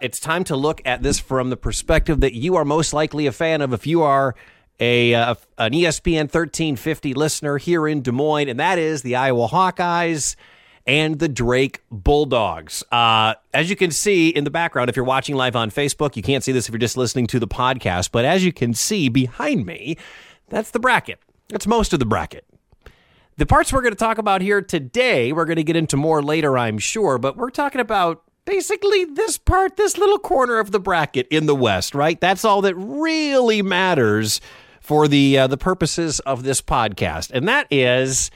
it's time to look at this from the perspective that you are most likely a fan of if you are a uh, an ESPN 1350 listener here in Des Moines, and that is the Iowa Hawkeyes and the Drake Bulldogs. Uh, as you can see in the background, if you're watching live on Facebook, you can't see this if you're just listening to the podcast, but as you can see behind me, that's the bracket. That's most of the bracket. The parts we're going to talk about here today, we're going to get into more later, I'm sure, but we're talking about basically this part, this little corner of the bracket in the West, right? That's all that really matters for the uh, the purposes of this podcast, and that is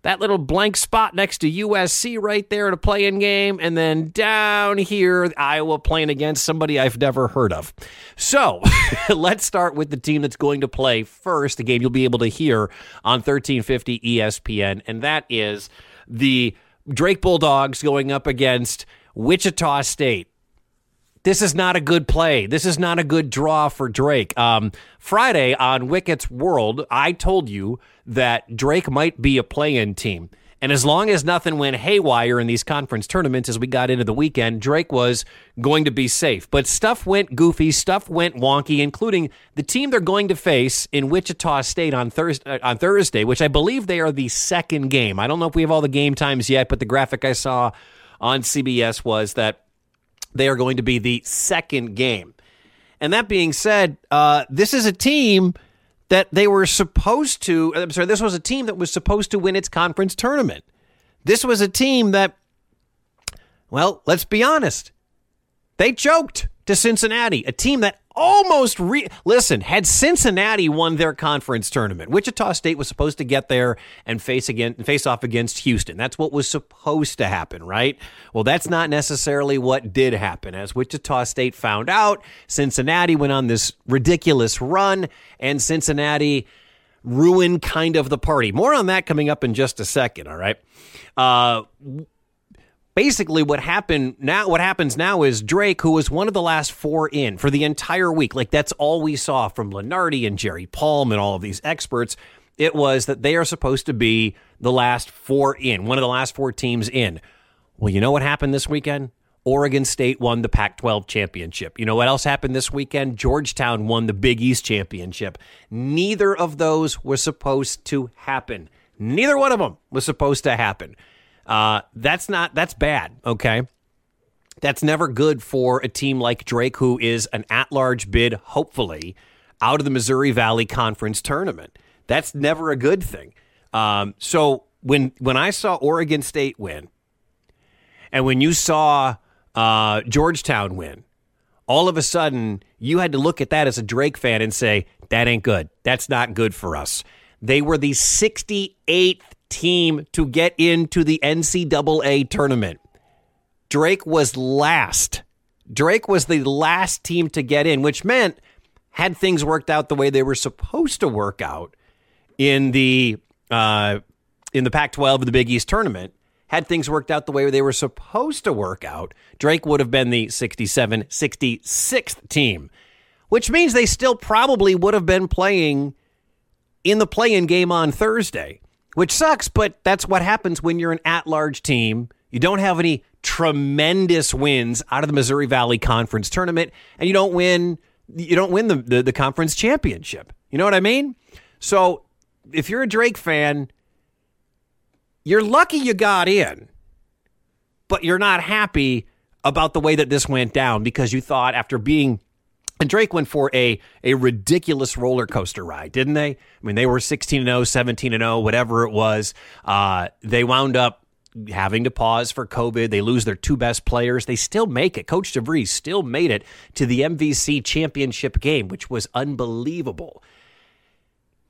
that little blank spot next to USC right there in a playing game, and then down here, Iowa playing against somebody I've never heard of. So let's start with the team that's going to play first, a game you'll be able to hear on 1350 ESPN, and that is the Drake Bulldogs going up against Wichita State. This is not a good play. This is not a good draw for Drake. Um, Friday on Wicket's World, I told you that Drake might be a play in team. And as long as nothing went haywire in these conference tournaments as we got into the weekend, Drake was going to be safe. But stuff went goofy, stuff went wonky, including the team they're going to face in Wichita State on Thursday, on Thursday, which I believe they are the second game. I don't know if we have all the game times yet, but the graphic I saw on CBS was that they are going to be the second game. And that being said, uh, this is a team that they were supposed to. I'm sorry, this was a team that was supposed to win its conference tournament. This was a team that, well, let's be honest, they choked to Cincinnati, a team that almost re- listen had Cincinnati won their conference tournament. Wichita State was supposed to get there and face again face off against Houston. That's what was supposed to happen, right? Well, that's not necessarily what did happen. As Wichita State found out, Cincinnati went on this ridiculous run, and Cincinnati ruined kind of the party. More on that coming up in just a second. All right. Uh, basically what happened now what happens now is Drake who was one of the last four in for the entire week like that's all we saw from Lunardi and Jerry Palm and all of these experts it was that they are supposed to be the last four in one of the last four teams in well you know what happened this weekend Oregon State won the Pac 12 championship. You know what else happened this weekend? Georgetown won the Big East championship. Neither of those was supposed to happen. Neither one of them was supposed to happen. Uh, that's not that's bad. Okay. That's never good for a team like Drake, who is an at large bid, hopefully, out of the Missouri Valley Conference tournament. That's never a good thing. Um, so when when I saw Oregon State win, and when you saw uh, Georgetown win, all of a sudden you had to look at that as a Drake fan and say, that ain't good. That's not good for us. They were the 68th team to get into the NCAA tournament. Drake was last. Drake was the last team to get in, which meant had things worked out the way they were supposed to work out in the uh, in the Pac-12 of the Big East tournament, had things worked out the way they were supposed to work out, Drake would have been the 67 66th team, which means they still probably would have been playing in the play-in game on Thursday which sucks, but that's what happens when you're an at large team. You don't have any tremendous wins out of the Missouri Valley Conference tournament, and you don't win. You don't win the, the, the conference championship. You know what I mean? So if you're a Drake fan, you're lucky you got in, but you're not happy about the way that this went down because you thought after being and Drake went for a a ridiculous roller coaster ride, didn't they? I mean, they were 16 0, 17 0, whatever it was. Uh, they wound up having to pause for COVID. They lose their two best players. They still make it. Coach DeVries still made it to the MVC championship game, which was unbelievable.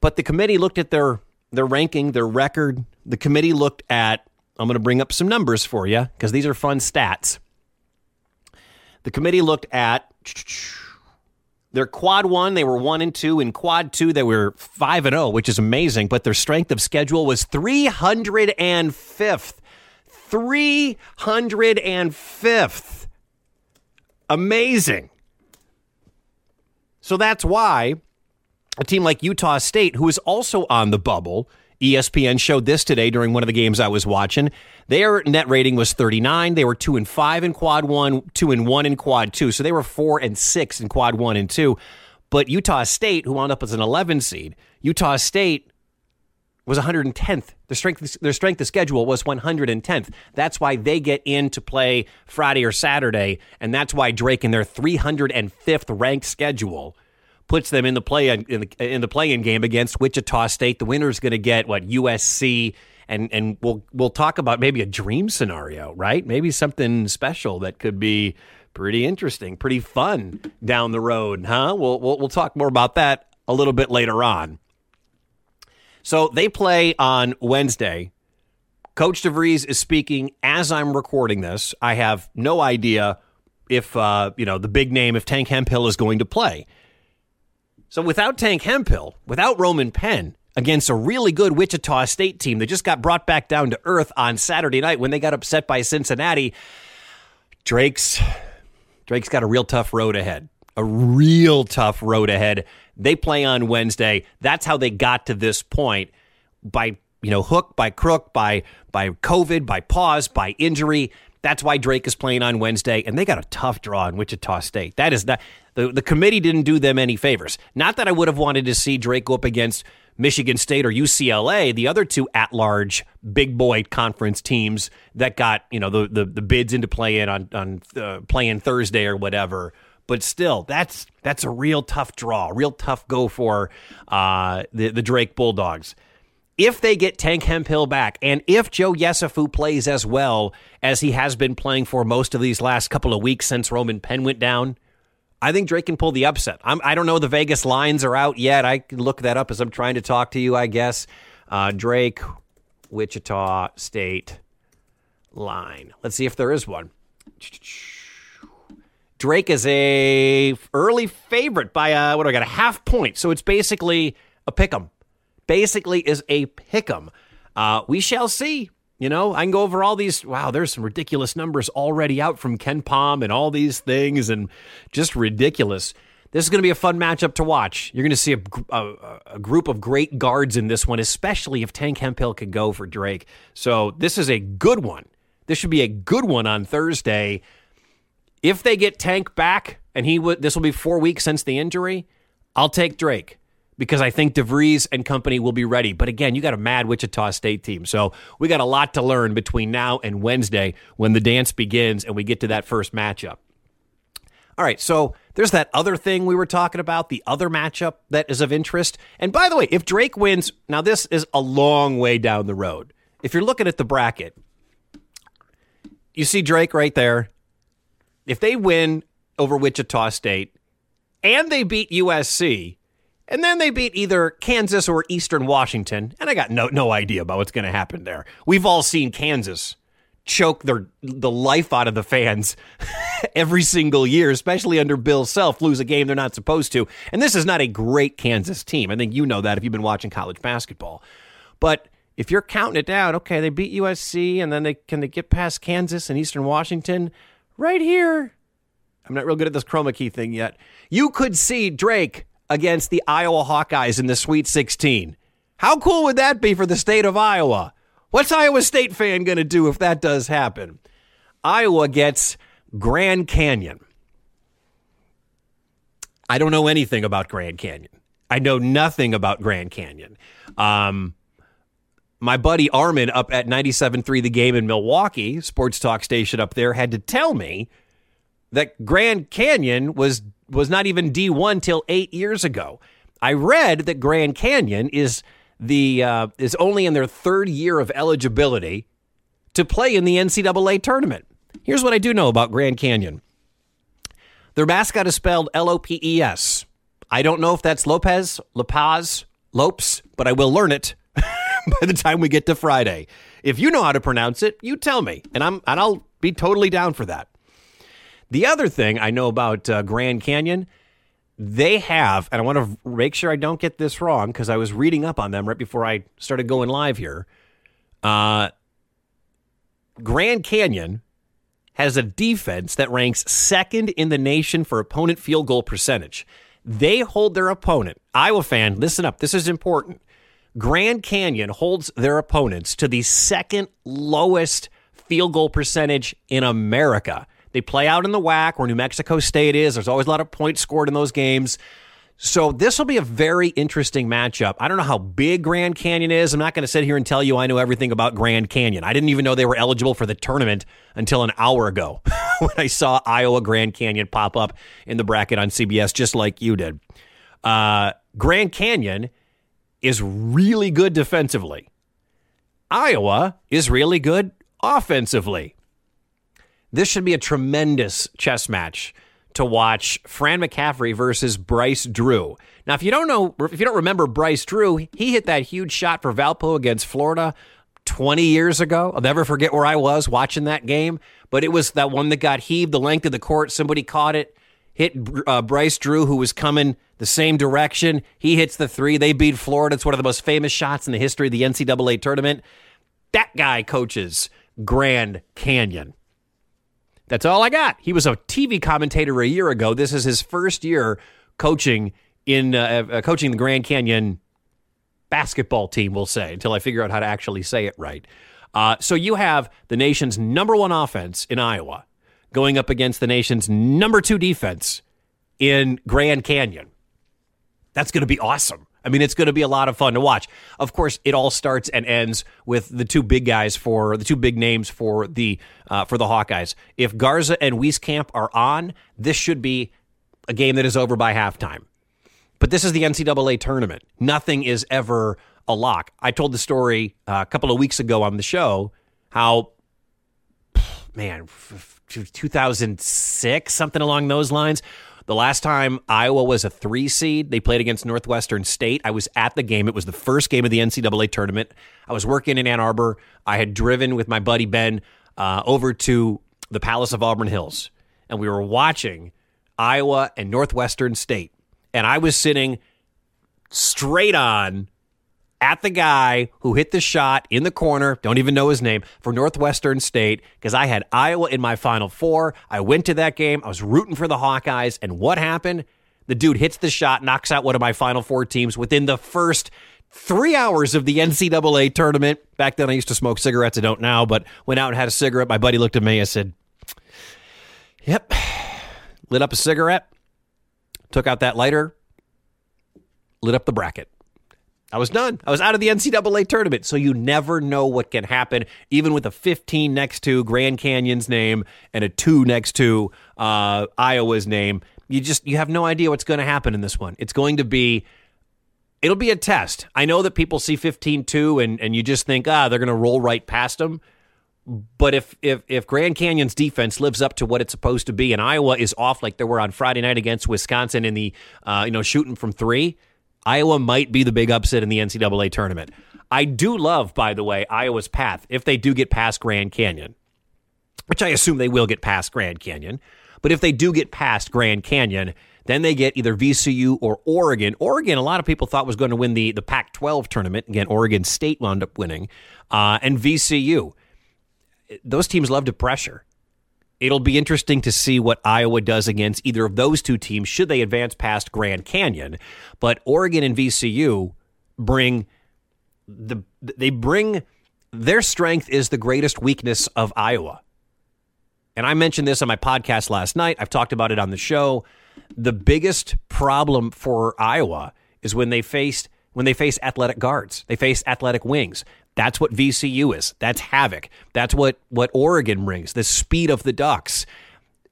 But the committee looked at their their ranking, their record. The committee looked at. I'm going to bring up some numbers for you because these are fun stats. The committee looked at their quad one, they were one and two. In quad two, they were five and oh, which is amazing. But their strength of schedule was three hundred and fifth. Three hundred and fifth. Amazing. So that's why a team like Utah State, who is also on the bubble, ESPN showed this today during one of the games I was watching. Their net rating was 39. They were 2 and 5 in quad 1, 2 and 1 in quad 2. So they were 4 and 6 in quad 1 and 2. But Utah State, who wound up as an 11 seed, Utah State was 110th. Their strength, their strength of schedule was 110th. That's why they get in to play Friday or Saturday, and that's why Drake in their 305th ranked schedule puts them in the play in the, in the play-in game against Wichita State. The winner is going to get what USC, and and we'll we'll talk about maybe a dream scenario, right? Maybe something special that could be pretty interesting, pretty fun down the road, huh? We'll we'll, we'll talk more about that a little bit later on. So they play on Wednesday. Coach DeVries is speaking as I'm recording this. I have no idea if uh, you know the big name if Tank Hemphill is going to play. So without Tank Hemphill, without Roman Penn against a really good Wichita State team that just got brought back down to earth on Saturday night when they got upset by Cincinnati, Drake's Drake's got a real tough road ahead. A real tough road ahead. They play on Wednesday. That's how they got to this point by you know hook, by crook, by by COVID, by pause, by injury. That's why Drake is playing on Wednesday, and they got a tough draw in Wichita State. That is not the the committee didn't do them any favors. Not that I would have wanted to see Drake go up against Michigan State or UCLA, the other two at large big boy conference teams that got you know the the, the bids into play in on on uh, playing Thursday or whatever but still, that's that's a real tough draw, real tough go for uh, the the Drake Bulldogs. If they get Tank Hemphill back, and if Joe Yesufu plays as well as he has been playing for most of these last couple of weeks since Roman Penn went down, I think Drake can pull the upset. I'm, I do not know the Vegas lines are out yet. I can look that up as I'm trying to talk to you. I guess uh, Drake, Wichita State line. Let's see if there is one. Drake is a early favorite by a, what do I got? A half point. So it's basically a pick 'em. Basically is a pick 'em. Uh, we shall see. You know, I can go over all these. Wow, there's some ridiculous numbers already out from KenPom and all these things, and just ridiculous. This is going to be a fun matchup to watch. You're going to see a, a, a, group of great guards in this one, especially if Tank Hemphill can go for Drake. So this is a good one. This should be a good one on Thursday. If they get Tank back, and he would, this will be four weeks since the injury, I'll take Drake because I think DeVries and company will be ready. But again, you got a mad Wichita State team. So we got a lot to learn between now and Wednesday when the dance begins and we get to that first matchup. All right, so there's that other thing we were talking about, the other matchup that is of interest. And by the way, if Drake wins, now this is a long way down the road. If you're looking at the bracket, you see Drake right there if they win over Wichita State and they beat USC, and then they beat either Kansas or Eastern Washington, and I got no no idea about what's going to happen there. We've all seen Kansas choke their the life out of the fans every single year, especially under Bill Self, lose a game they're not supposed to. And this is not a great Kansas team. I think you know that if you've been watching college basketball. But if you're counting it down, okay, they beat USC and then they can they get past Kansas and Eastern Washington right here. I'm not real good at this chroma key thing yet. You could see Drake against the Iowa Hawkeyes in the Sweet 16. How cool would that be for the state of Iowa? What's Iowa State fan going to do if that does happen? Iowa gets Grand Canyon. I don't know anything about Grand Canyon. I know nothing about Grand Canyon. Um, my buddy Armin up at 97.3 The Game in Milwaukee, sports talk station up there, had to tell me that Grand Canyon was was not even D1 till eight years ago. I read that Grand Canyon is the uh, is only in their third year of eligibility to play in the NCAA tournament. Here's what I do know about Grand Canyon. Their mascot is spelled L O P E S. I don't know if that's Lopez, Lopez, Lopes, but I will learn it by the time we get to Friday. If you know how to pronounce it, you tell me, and I'm and I'll be totally down for that. The other thing I know about uh, Grand Canyon, they have, and I want to make sure I don't get this wrong because I was reading up on them right before I started going live here. Uh, Grand Canyon has a defense that ranks second in the nation for opponent field goal percentage. They hold their opponent, Iowa fan, listen up, this is important Grand Canyon holds their opponents to the second lowest field goal percentage in America. They play out in the WAC where New Mexico State is. There's always a lot of points scored in those games. So this will be a very interesting matchup. I don't know how big Grand Canyon is. I'm not going to sit here and tell you I know everything about Grand Canyon. I didn't even know they were eligible for the tournament until an hour ago when I saw Iowa Grand Canyon pop up in the bracket on CBS, just like you did. Uh, Grand Canyon is really good defensively. Iowa is really good offensively. This should be a tremendous chess match to watch Fran McCaffery versus Bryce Drew. Now, if you don't know, if you don't remember Bryce Drew, he hit that huge shot for Valpo against Florida 20 years ago. I'll never forget where I was watching that game, but it was that one that got heaved the length of the court. Somebody caught it, hit uh, Bryce Drew, who was coming the same direction. He hits the three. They beat Florida. It's one of the most famous shots in the history of the NCAA tournament. That guy coaches Grand Canyon. That's all I got. He was a TV commentator a year ago. This is his first year coaching in uh, uh, coaching the Grand Canyon basketball team. We'll say until I figure out how to actually say it right. Uh, so you have the nation's number one offense in Iowa going up against the nation's number two defense in Grand Canyon. That's going to be awesome. I mean, it's going to be a lot of fun to watch. Of course, it all starts and ends with the two big guys for the two big names for the uh, for the Hawkeyes. If Garza and Wieskamp are on, this should be a game that is over by halftime. But this is the NCAA tournament. Nothing is ever a lock. I told the story uh, a couple of weeks ago on the show how, man, 2006, something along those lines the last time Iowa was a three seed, they played against Northwestern State. I was at the game. It was the first game of the NCAA tournament. I was working in Ann Arbor. I had driven with my buddy Ben uh, over to the Palace of Auburn Hills, and we were watching Iowa and Northwestern State. And I was sitting straight on at the guy who hit the shot in the corner, don't even know his name, for Northwestern State, because I had Iowa in my Final Four. I went to that game. I was rooting for the Hawkeyes. And what happened? The dude hits the shot, knocks out one of my Final Four teams within the first three hours of the NCAA tournament. Back then, I used to smoke cigarettes. I don't now, but went out and had a cigarette. My buddy looked at me. I said, Yep. Lit up a cigarette, took out that lighter, lit up the bracket. I was done. I was out of the NCAA tournament. So you never know what can happen, even with a 15 next to Grand Canyon's name and a two next to uh, Iowa's name. You just you have no idea what's going to happen in this one. It's going to be it'll be a test. I know that people see 15-2 and and you just think ah they're going to roll right past them. But if if if Grand Canyon's defense lives up to what it's supposed to be, and Iowa is off like they were on Friday night against Wisconsin in the uh, you know shooting from three Iowa might be the big upset in the NCAA tournament. I do love, by the way, Iowa's path if they do get past Grand Canyon, which I assume they will get past Grand Canyon. But if they do get past Grand Canyon, then they get either VCU or Oregon. Oregon, a lot of people thought was going to win the, the Pac 12 tournament. Again, Oregon State wound up winning. Uh, and VCU. Those teams love to pressure it'll be interesting to see what Iowa does against either of those two teams should they advance past Grand Canyon. But Oregon and VCU bring the they bring their strength is the greatest weakness of Iowa. And I mentioned this on my podcast last night. I've talked about it on the show. The biggest problem for Iowa is when they faced when they face athletic guards. They face athletic wings. That's what VCU is. That's havoc. That's what what Oregon brings. The speed of the Ducks.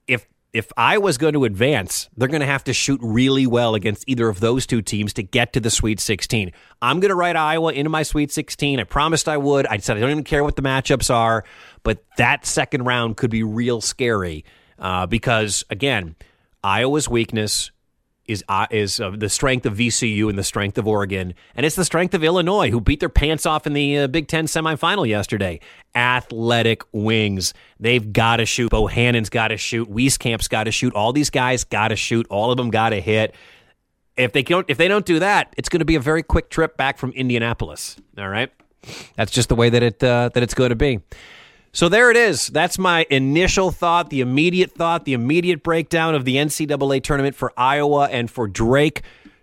If if Iowa's going to advance, they're going to have to shoot really well against either of those two teams to get to the Sweet 16. I'm going to write Iowa into my Sweet 16. I promised I would. I said I don't even care what the matchups are, but that second round could be real scary uh, because again, Iowa's weakness is uh, is uh, the strength of VCU and the strength of Oregon, and it's the strength of Illinois, who beat their pants off in the uh, Big Ten semifinal yesterday. Athletic wings, they've got to shoot. Bohannon's got to shoot. Wieskamp's got to shoot. All these guys got to shoot. All of them got to hit. If they don't, if they don't do that, it's going to be a very quick trip back from Indianapolis. All right, that's just the way that it uh, that it's going to be. So there it is. That's my initial thought, the immediate thought, the immediate breakdown of the NCAA tournament for Iowa and for Drake.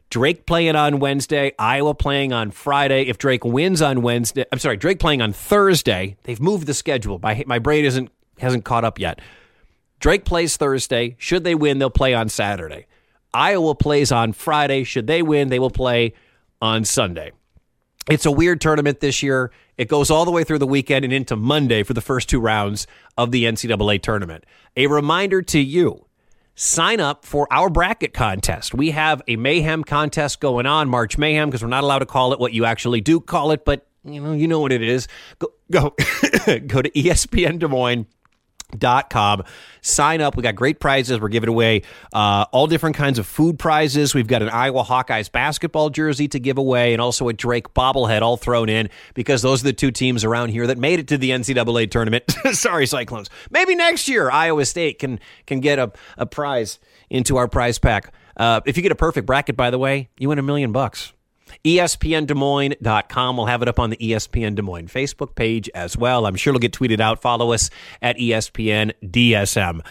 Drake playing on Wednesday, Iowa playing on Friday. If Drake wins on Wednesday, I'm sorry, Drake playing on Thursday. They've moved the schedule. My my brain isn't hasn't caught up yet. Drake plays Thursday. Should they win, they'll play on Saturday. Iowa plays on Friday. Should they win, they will play on Sunday. It's a weird tournament this year. It goes all the way through the weekend and into Monday for the first two rounds of the NCAA tournament. A reminder to you sign up for our bracket contest. We have a mayhem contest going on, March Mayhem, because we're not allowed to call it what you actually do call it, but you know, you know what it is. Go go go to ESPN Des Moines dot com. Sign up. We got great prizes. We're giving away uh, all different kinds of food prizes. We've got an iowa hawkeyes basketball jersey to give away and also a drake bobblehead all thrown in because those are the two teams around here that made it to the ncaa tournament. Sorry cyclones. Maybe next year iowa state can can get a, a prize into our prize pack. Uh, if you get a perfect bracket by the way you win a million bucks ESPNDesMoines.com. We'll have it up on the ESPN Des Moines Facebook page as well. I'm sure it'll get tweeted out. Follow us at ESPN DSM.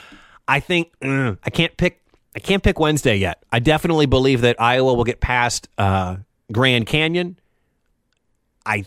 I think mm, I can't pick. I can't pick Wednesday yet. I definitely believe that Iowa will get past uh, Grand Canyon. I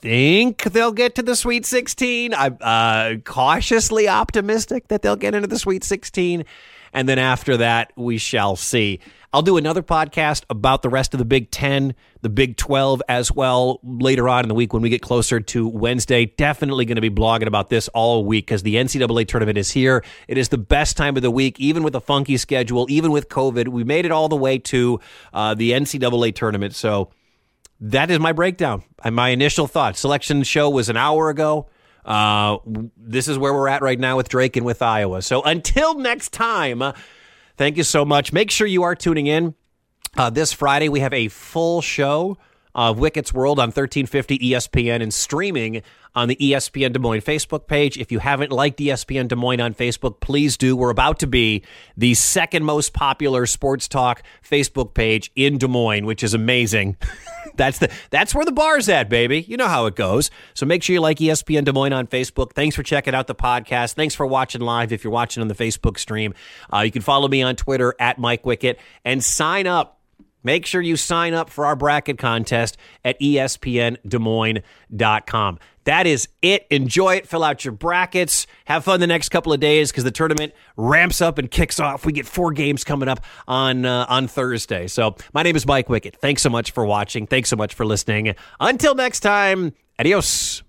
think they'll get to the Sweet 16. I'm uh, cautiously optimistic that they'll get into the Sweet 16. And then after that, we shall see. I'll do another podcast about the rest of the Big 10, the Big 12 as well later on in the week when we get closer to Wednesday. Definitely going to be blogging about this all week because the NCAA tournament is here. It is the best time of the week, even with a funky schedule, even with COVID. We made it all the way to uh, the NCAA tournament. So that is my breakdown. and My initial thoughts. Selection show was an hour ago. Uh, this is where we're at right now with Drake and with Iowa. So until next time. Thank you so much. Make sure you are tuning in. Uh, this Friday, we have a full show of Wicket's World on 1350 ESPN and streaming on the ESPN Des Moines Facebook page. If you haven't liked ESPN Des Moines on Facebook, please do. We're about to be the second most popular sports talk Facebook page in Des Moines, which is amazing. That's the that's where the bar's at, baby. You know how it goes. So make sure you like ESPN Des Moines on Facebook. Thanks for checking out the podcast. Thanks for watching live. If you're watching on the Facebook stream, uh, you can follow me on Twitter at Mike Wicket and sign up. Make sure you sign up for our bracket contest at espndesmoines.com. That is it. Enjoy it. Fill out your brackets. Have fun the next couple of days because the tournament ramps up and kicks off. We get four games coming up on uh, on Thursday. So my name is Mike Wicket. Thanks so much for watching. Thanks so much for listening. Until next time, adios.